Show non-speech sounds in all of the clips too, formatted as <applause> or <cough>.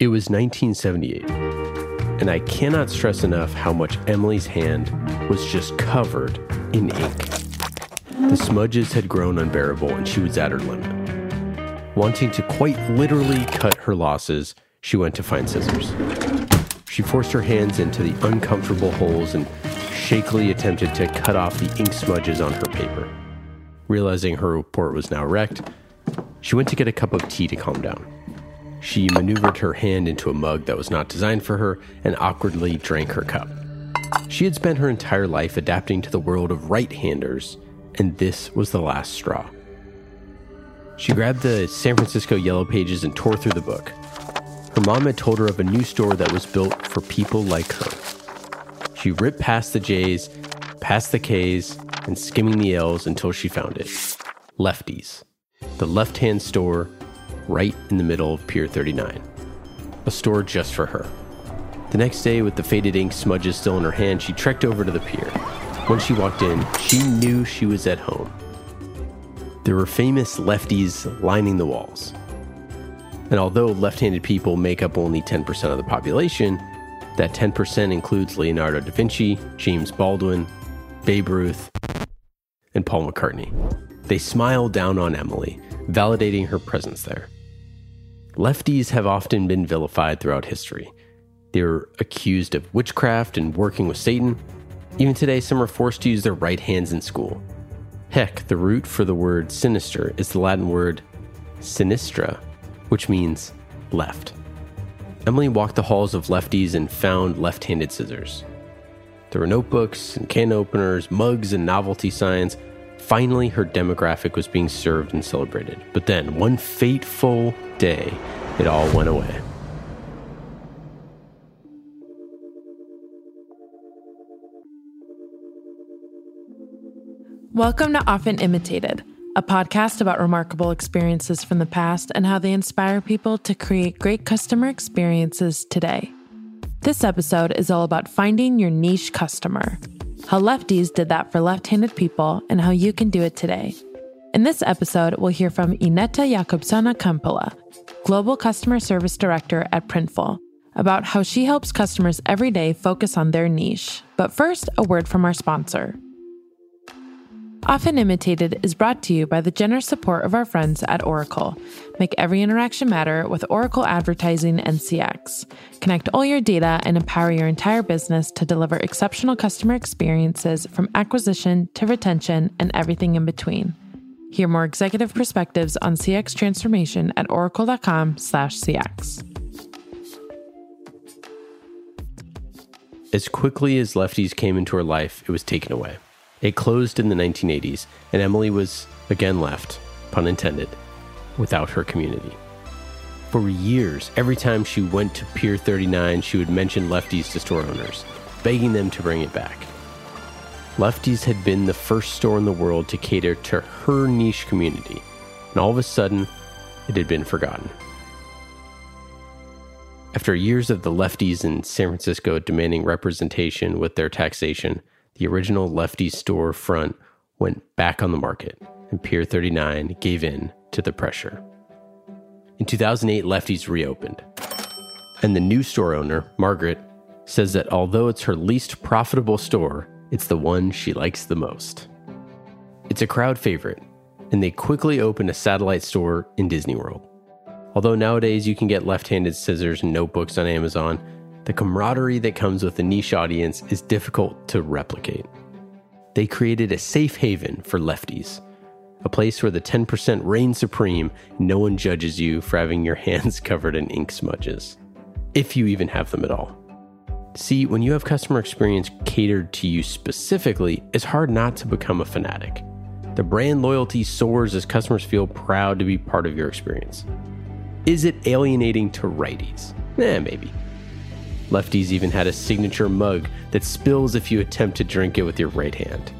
It was 1978, and I cannot stress enough how much Emily's hand was just covered in ink. The smudges had grown unbearable, and she was at her limit. Wanting to quite literally cut her losses, she went to find scissors. She forced her hands into the uncomfortable holes and shakily attempted to cut off the ink smudges on her paper. Realizing her report was now wrecked, she went to get a cup of tea to calm down. She maneuvered her hand into a mug that was not designed for her and awkwardly drank her cup. She had spent her entire life adapting to the world of right handers, and this was the last straw. She grabbed the San Francisco Yellow Pages and tore through the book. Her mom had told her of a new store that was built for people like her. She ripped past the J's, past the K's, and skimming the L's until she found it Lefties, the left hand store right in the middle of Pier 39. A store just for her. The next day, with the faded ink smudges still in her hand, she trekked over to the pier. When she walked in, she knew she was at home. There were famous lefties lining the walls. And although left handed people make up only 10% of the population, that 10% includes Leonardo da Vinci, James Baldwin, Babe Ruth, and Paul McCartney. They smiled down on Emily, validating her presence there. Lefties have often been vilified throughout history. They're accused of witchcraft and working with Satan. Even today, some are forced to use their right hands in school. Heck, the root for the word sinister is the Latin word sinistra, which means left. Emily walked the halls of lefties and found left handed scissors. There were notebooks and can openers, mugs and novelty signs. Finally, her demographic was being served and celebrated. But then, one fateful day, it all went away. Welcome to Often Imitated, a podcast about remarkable experiences from the past and how they inspire people to create great customer experiences today. This episode is all about finding your niche customer, how lefties did that for left handed people, and how you can do it today. In this episode, we'll hear from Ineta Jakobsona Kampala, Global Customer Service Director at Printful, about how she helps customers every day focus on their niche. But first, a word from our sponsor. Often Imitated is brought to you by the generous support of our friends at Oracle. Make every interaction matter with Oracle Advertising and CX. Connect all your data and empower your entire business to deliver exceptional customer experiences from acquisition to retention and everything in between. Hear more executive perspectives on CX transformation at oracle.com/cx. As quickly as lefties came into her life, it was taken away. It closed in the 1980s, and Emily was again left, pun intended, without her community. For years, every time she went to Pier 39, she would mention lefties to store owners, begging them to bring it back. Lefties had been the first store in the world to cater to her niche community, and all of a sudden, it had been forgotten. After years of the lefties in San Francisco demanding representation with their taxation, the original lefty store front went back on the market, and Pier 39 gave in to the pressure. In 2008, Lefties reopened. And the new store owner, Margaret, says that although it's her least profitable store, it's the one she likes the most. It's a crowd favorite, and they quickly opened a satellite store in Disney World. Although nowadays you can get left handed scissors and notebooks on Amazon, the camaraderie that comes with a niche audience is difficult to replicate. They created a safe haven for lefties, a place where the 10% reign supreme, no one judges you for having your <laughs> hands covered in ink smudges, if you even have them at all. See, when you have customer experience catered to you specifically, it's hard not to become a fanatic. The brand loyalty soars as customers feel proud to be part of your experience. Is it alienating to righties? Eh, maybe. Lefties even had a signature mug that spills if you attempt to drink it with your right hand.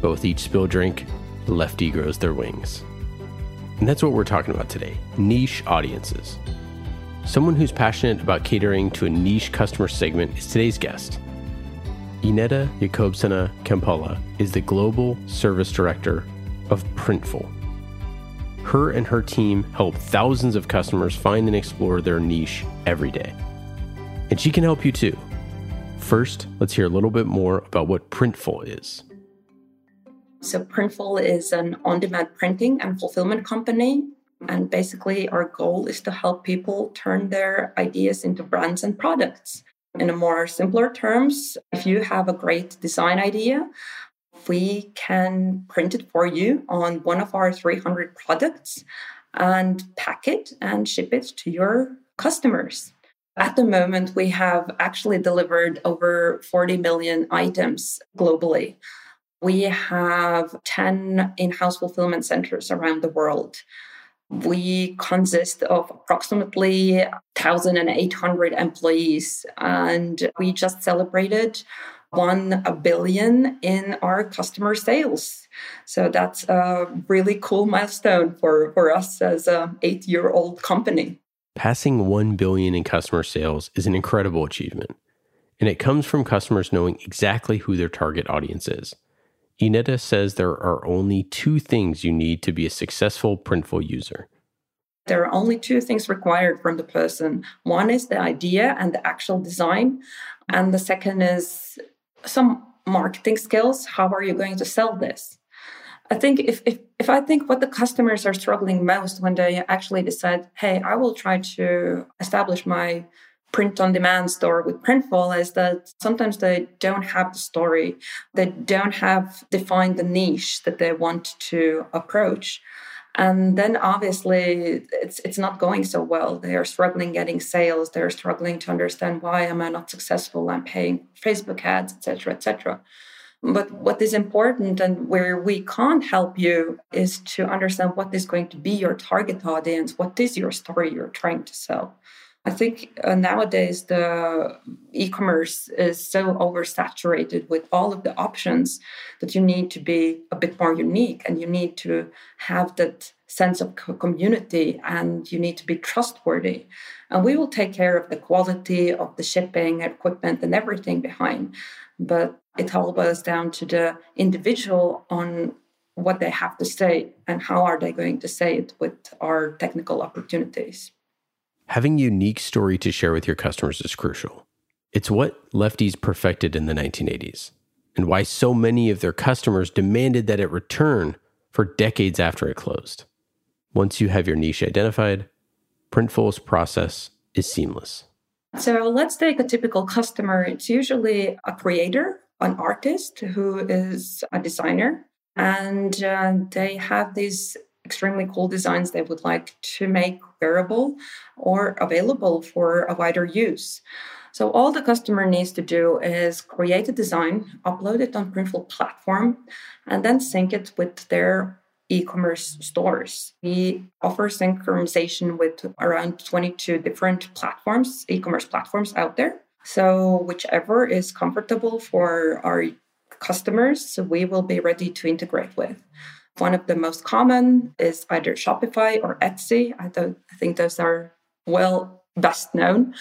But with each spill drink, lefty grows their wings. And that's what we're talking about today niche audiences. Someone who's passionate about catering to a niche customer segment is today's guest. Ineta Jakobsona Kampala is the Global Service Director of Printful. Her and her team help thousands of customers find and explore their niche every day. And she can help you too. First, let's hear a little bit more about what Printful is. So, Printful is an on demand printing and fulfillment company. And basically, our goal is to help people turn their ideas into brands and products. In a more simpler terms, if you have a great design idea, we can print it for you on one of our 300 products and pack it and ship it to your customers. At the moment, we have actually delivered over 40 million items globally. We have 10 in house fulfillment centers around the world. We consist of approximately 1,800 employees, and we just celebrated 1 billion in our customer sales. So that's a really cool milestone for, for us as an eight year old company. Passing 1 billion in customer sales is an incredible achievement, and it comes from customers knowing exactly who their target audience is. Ineta says there are only two things you need to be a successful Printful user. There are only two things required from the person. One is the idea and the actual design, and the second is some marketing skills. How are you going to sell this? I think if, if if I think what the customers are struggling most when they actually decide, hey, I will try to establish my print on demand store with Printful is that sometimes they don't have the story, they don't have defined the niche that they want to approach. And then obviously it's it's not going so well. They are struggling getting sales. They're struggling to understand why am I not successful? I'm paying Facebook ads, etc., etc. But what is important and where we can't help you is to understand what is going to be your target audience. What is your story you're trying to sell? I think uh, nowadays the e-commerce is so oversaturated with all of the options that you need to be a bit more unique and you need to have that sense of community and you need to be trustworthy. And we will take care of the quality of the shipping, equipment, and everything behind. But it all boils down to the individual on what they have to say and how are they going to say it with our technical opportunities. Having a unique story to share with your customers is crucial. It's what lefties perfected in the 1980s, and why so many of their customers demanded that it return for decades after it closed. Once you have your niche identified, Printful's process is seamless. So let's take a typical customer. It's usually a creator, an artist who is a designer, and uh, they have these extremely cool designs they would like to make wearable or available for a wider use. So all the customer needs to do is create a design, upload it on Printful platform, and then sync it with their e-commerce stores. We offer synchronization with around 22 different platforms, e-commerce platforms out there. So whichever is comfortable for our customers, we will be ready to integrate with. One of the most common is either Shopify or Etsy. I, don't, I think those are well best known.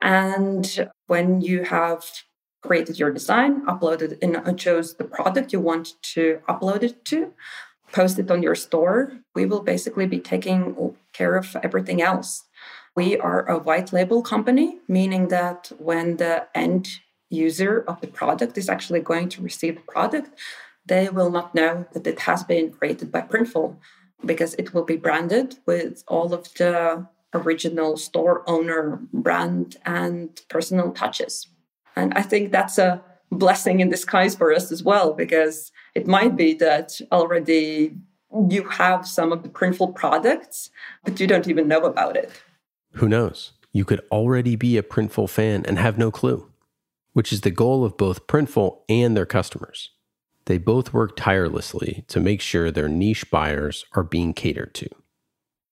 And when you have created your design, uploaded and chose the product you want to upload it to, post it on your store, we will basically be taking care of everything else. We are a white label company, meaning that when the end user of the product is actually going to receive the product, they will not know that it has been created by Printful because it will be branded with all of the original store owner brand and personal touches. And I think that's a blessing in disguise for us as well, because it might be that already you have some of the Printful products, but you don't even know about it. Who knows? You could already be a Printful fan and have no clue, which is the goal of both Printful and their customers. They both work tirelessly to make sure their niche buyers are being catered to.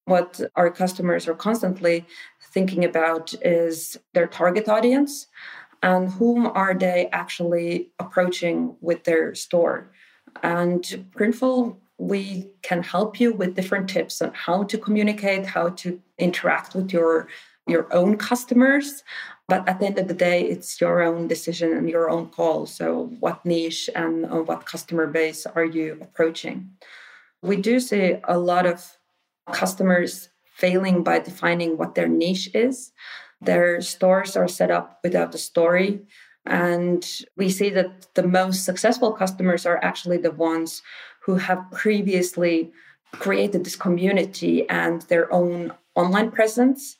What our customers are constantly thinking about is their target audience and whom are they actually approaching with their store. And Printful, we can help you with different tips on how to communicate, how to interact with your your own customers but at the end of the day, it's your own decision and your own call. So, what niche and what customer base are you approaching? We do see a lot of customers failing by defining what their niche is. Their stores are set up without a story. And we see that the most successful customers are actually the ones who have previously created this community and their own online presence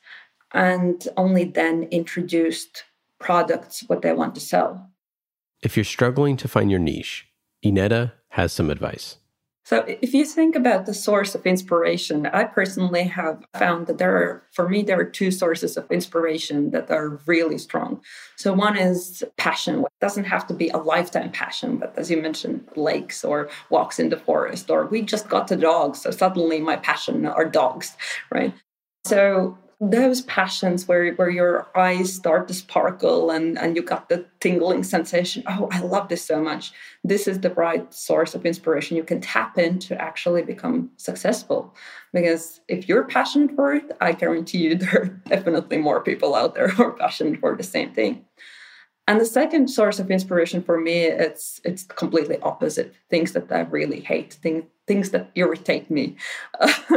and only then introduced products what they want to sell. If you're struggling to find your niche, Ineta has some advice. So, if you think about the source of inspiration, I personally have found that there are, for me, there are two sources of inspiration that are really strong. So, one is passion. It doesn't have to be a lifetime passion, but as you mentioned, lakes or walks in the forest, or we just got the dogs. So, suddenly my passion are dogs, right? So, those passions where, where your eyes start to sparkle and, and you got the tingling sensation oh i love this so much. This is the right source of inspiration. You can tap in to actually become successful. Because if you're passionate for it i guarantee you <laughs> there are definitely more people out there who are passionate for the same thing and the second source of inspiration for me it's it's completely opposite. Things that i really hate things things that irritate me. <laughs>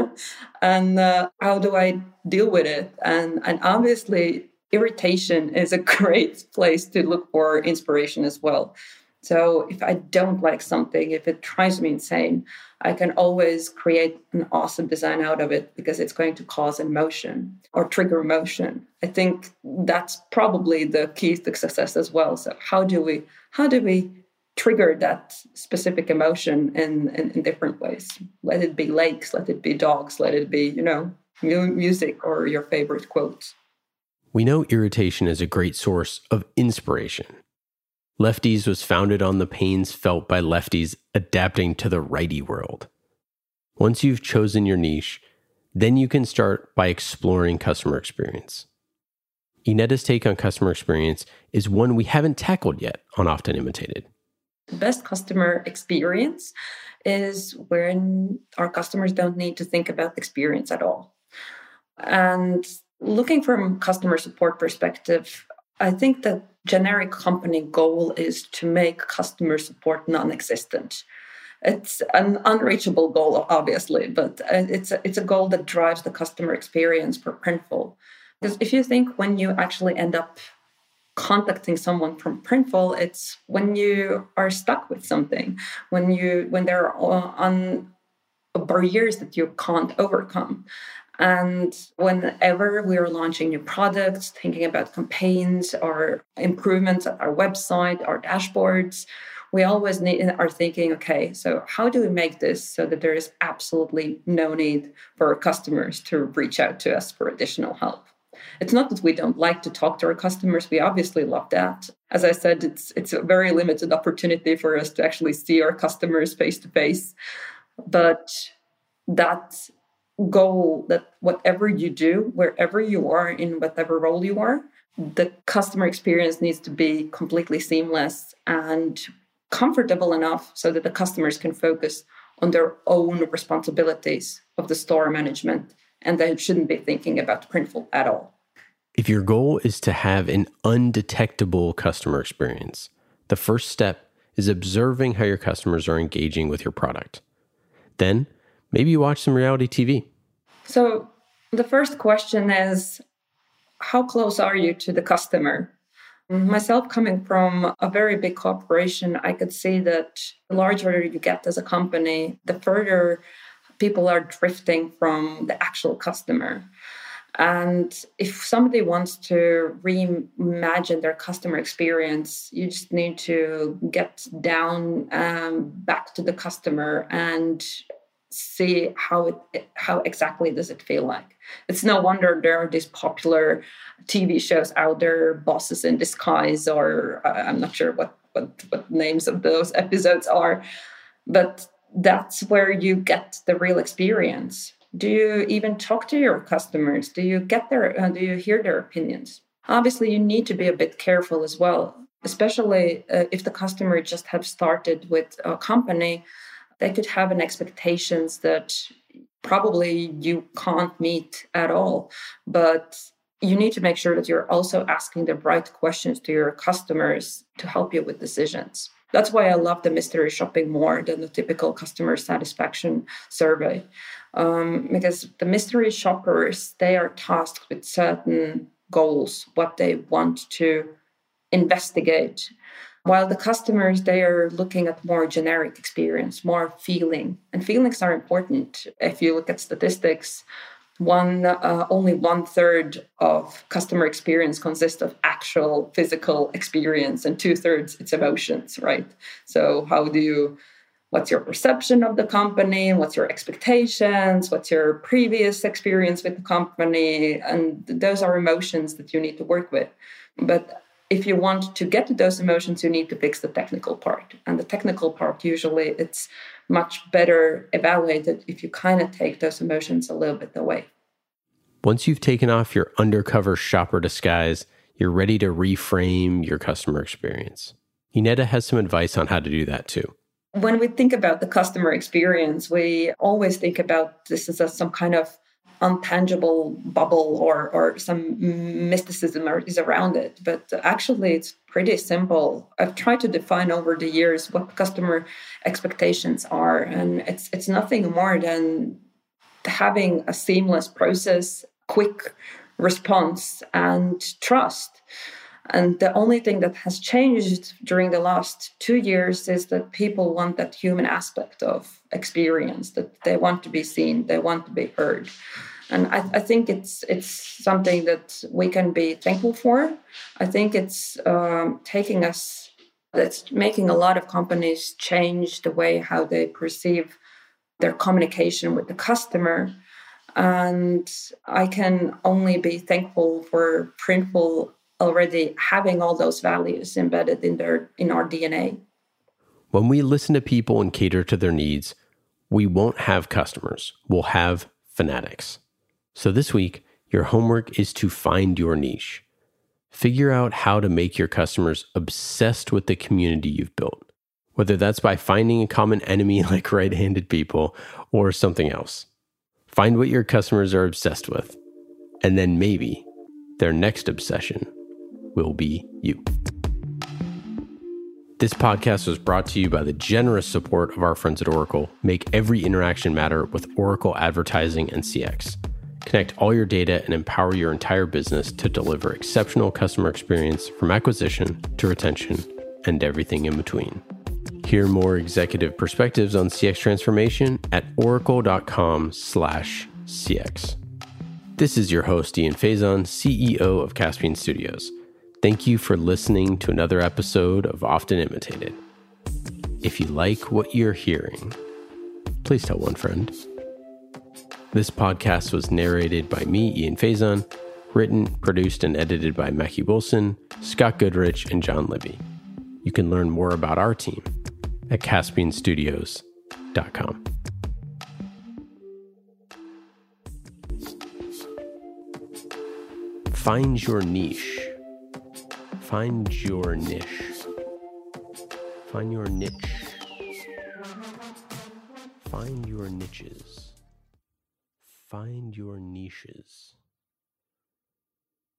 And uh, how do i deal with it? And and obviously irritation is a <laughs> great place to look for inspiration as well so if I don't like something, if it drives me insane, I can always create an awesome design out of it because it's going to cause emotion or trigger emotion. I think that's probably the key to success as well. So how do we how do we trigger that specific emotion in, in, in different ways? Let it be lakes, let it be dogs, let it be, you know, music or your favorite quotes. We know irritation is a great source of inspiration. Lefties was founded on the pains felt by lefties adapting to the righty world. Once you've chosen your niche, then you can start by exploring customer experience. Ineta's take on customer experience is one we haven't tackled yet on Often Imitated. The best customer experience is when our customers don't need to think about experience at all. And looking from customer support perspective, I think the generic company goal is to make customer support non-existent. It's an unreachable goal, obviously, but uh, it's a, it's a goal that drives the customer experience for Printful. Because if you think when you actually end up contacting someone from Printful, it's when you are stuck with something, when you when there are uh, on barriers that you can't overcome. And whenever we're launching new products, thinking about campaigns or improvements at our website, our dashboards, we always need, are thinking, okay, so how do we make this so that there is absolutely no need for our customers to reach out to us for additional help? It's not that we don't like to talk to our customers. We obviously love that. As I said, it's it's a very limited opportunity for us to actually see our customers face to face. But that goal that whatever you do, wherever you are in whatever role you are, the customer experience needs to be completely seamless and comfortable enough so that the customers can focus on their own responsibilities of the store management and they shouldn't be thinking about the Printful at all. If your goal is to have an undetectable customer experience, the first step is observing how your customers are engaging with your product. Then maybe you watch some reality TV. So the first question is how close are you to the customer? Myself, coming from a very big corporation, I could see that the larger you get as a company, the further people are drifting from the actual customer. And if somebody wants to reimagine their customer experience, you just need to get down um, back to the customer and see how it how exactly does it feel like. It's no wonder there are these popular tv shows out there bosses in disguise or uh, i'm not sure what, what what names of those episodes are but that's where you get the real experience. Do you even talk to your customers? Do you get their uh, do you hear their opinions? Obviously you need to be a bit careful as well especially uh, if the customer just have started with a company they could have an expectations that probably you can't meet at all but you need to make sure that you're also asking the right questions to your customers to help you with decisions That's why I love the mystery shopping more than the typical customer satisfaction survey. Um, because the mystery shoppers, they are tasked with certain goals, what they want to investigate. While the customers, they are looking at more generic experience, more feeling. And feelings are important. If you look at statistics, one uh, only one third of customer experience consists of actual physical experience and two thirds it's emotions right? So how do you what's your perception of the company? What's your expectations? What's your previous experience with the company? And those are emotions that you need to work with. But if you want to get to those emotions you need to fix the technical part. And the technical part usually it's much better evaluated if you kind of take those emotions a little bit away. Once you've taken off your undercover shopper disguise you're ready to reframe your customer experience. Ineta has some advice on how to do that too. When we think about the customer experience we always think about this as a, some kind of untangible bubble or or some mysticism is around it. But actually it's pretty simple. I've tried to define over the years what customer expectations are and it's it's nothing more than having a seamless process quick response and trust and the only thing that has changed during the last two years is that people want that human aspect of experience, that they want to be seen, they want to be heard. And I, I think it's it's something that we can be thankful for. I think it's um, taking us, that's making a lot of companies change the way how they perceive their communication with the customer. And I can only be thankful for Printful already having all those values embedded in their in our DNA. When we listen to people and cater to their needs, we won't have customers. We'll have fanatics. So this week, your homework is to find your niche. Figure out how to make your customers obsessed with the community you've built, whether that's by finding a common enemy <laughs> like right handed people or something else. Find what your customers are obsessed with, and then maybe their next obsession will be you. This podcast was brought to you by the generous support of our friends at Oracle. Make every interaction matter with Oracle Advertising and CX. Connect all your data and empower your entire business to deliver exceptional customer experience from acquisition to retention and everything in between. Hear more executive perspectives on CX transformation at oracle.com/cx. This is your host Ian Faison, CEO of Caspian Studios. Thank you for listening to another episode of Often Imitated. If you like what you're hearing, please tell one friend. This podcast was narrated by me, Ian Faison, written, produced, and edited by Mackie Wilson, Scott Goodrich, and John Libby. You can learn more about our team at caspianstudios.com. Find your niche Find your niche. Find your niche. Find your niches. Find your niches.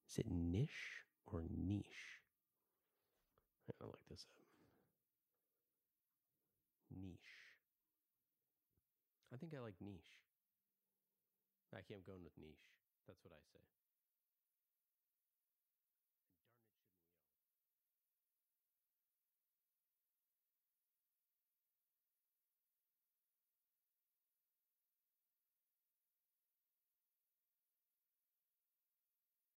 Is it niche or niche? I look this up. Niche. I think I like niche. I keep going with niche. That's what I say.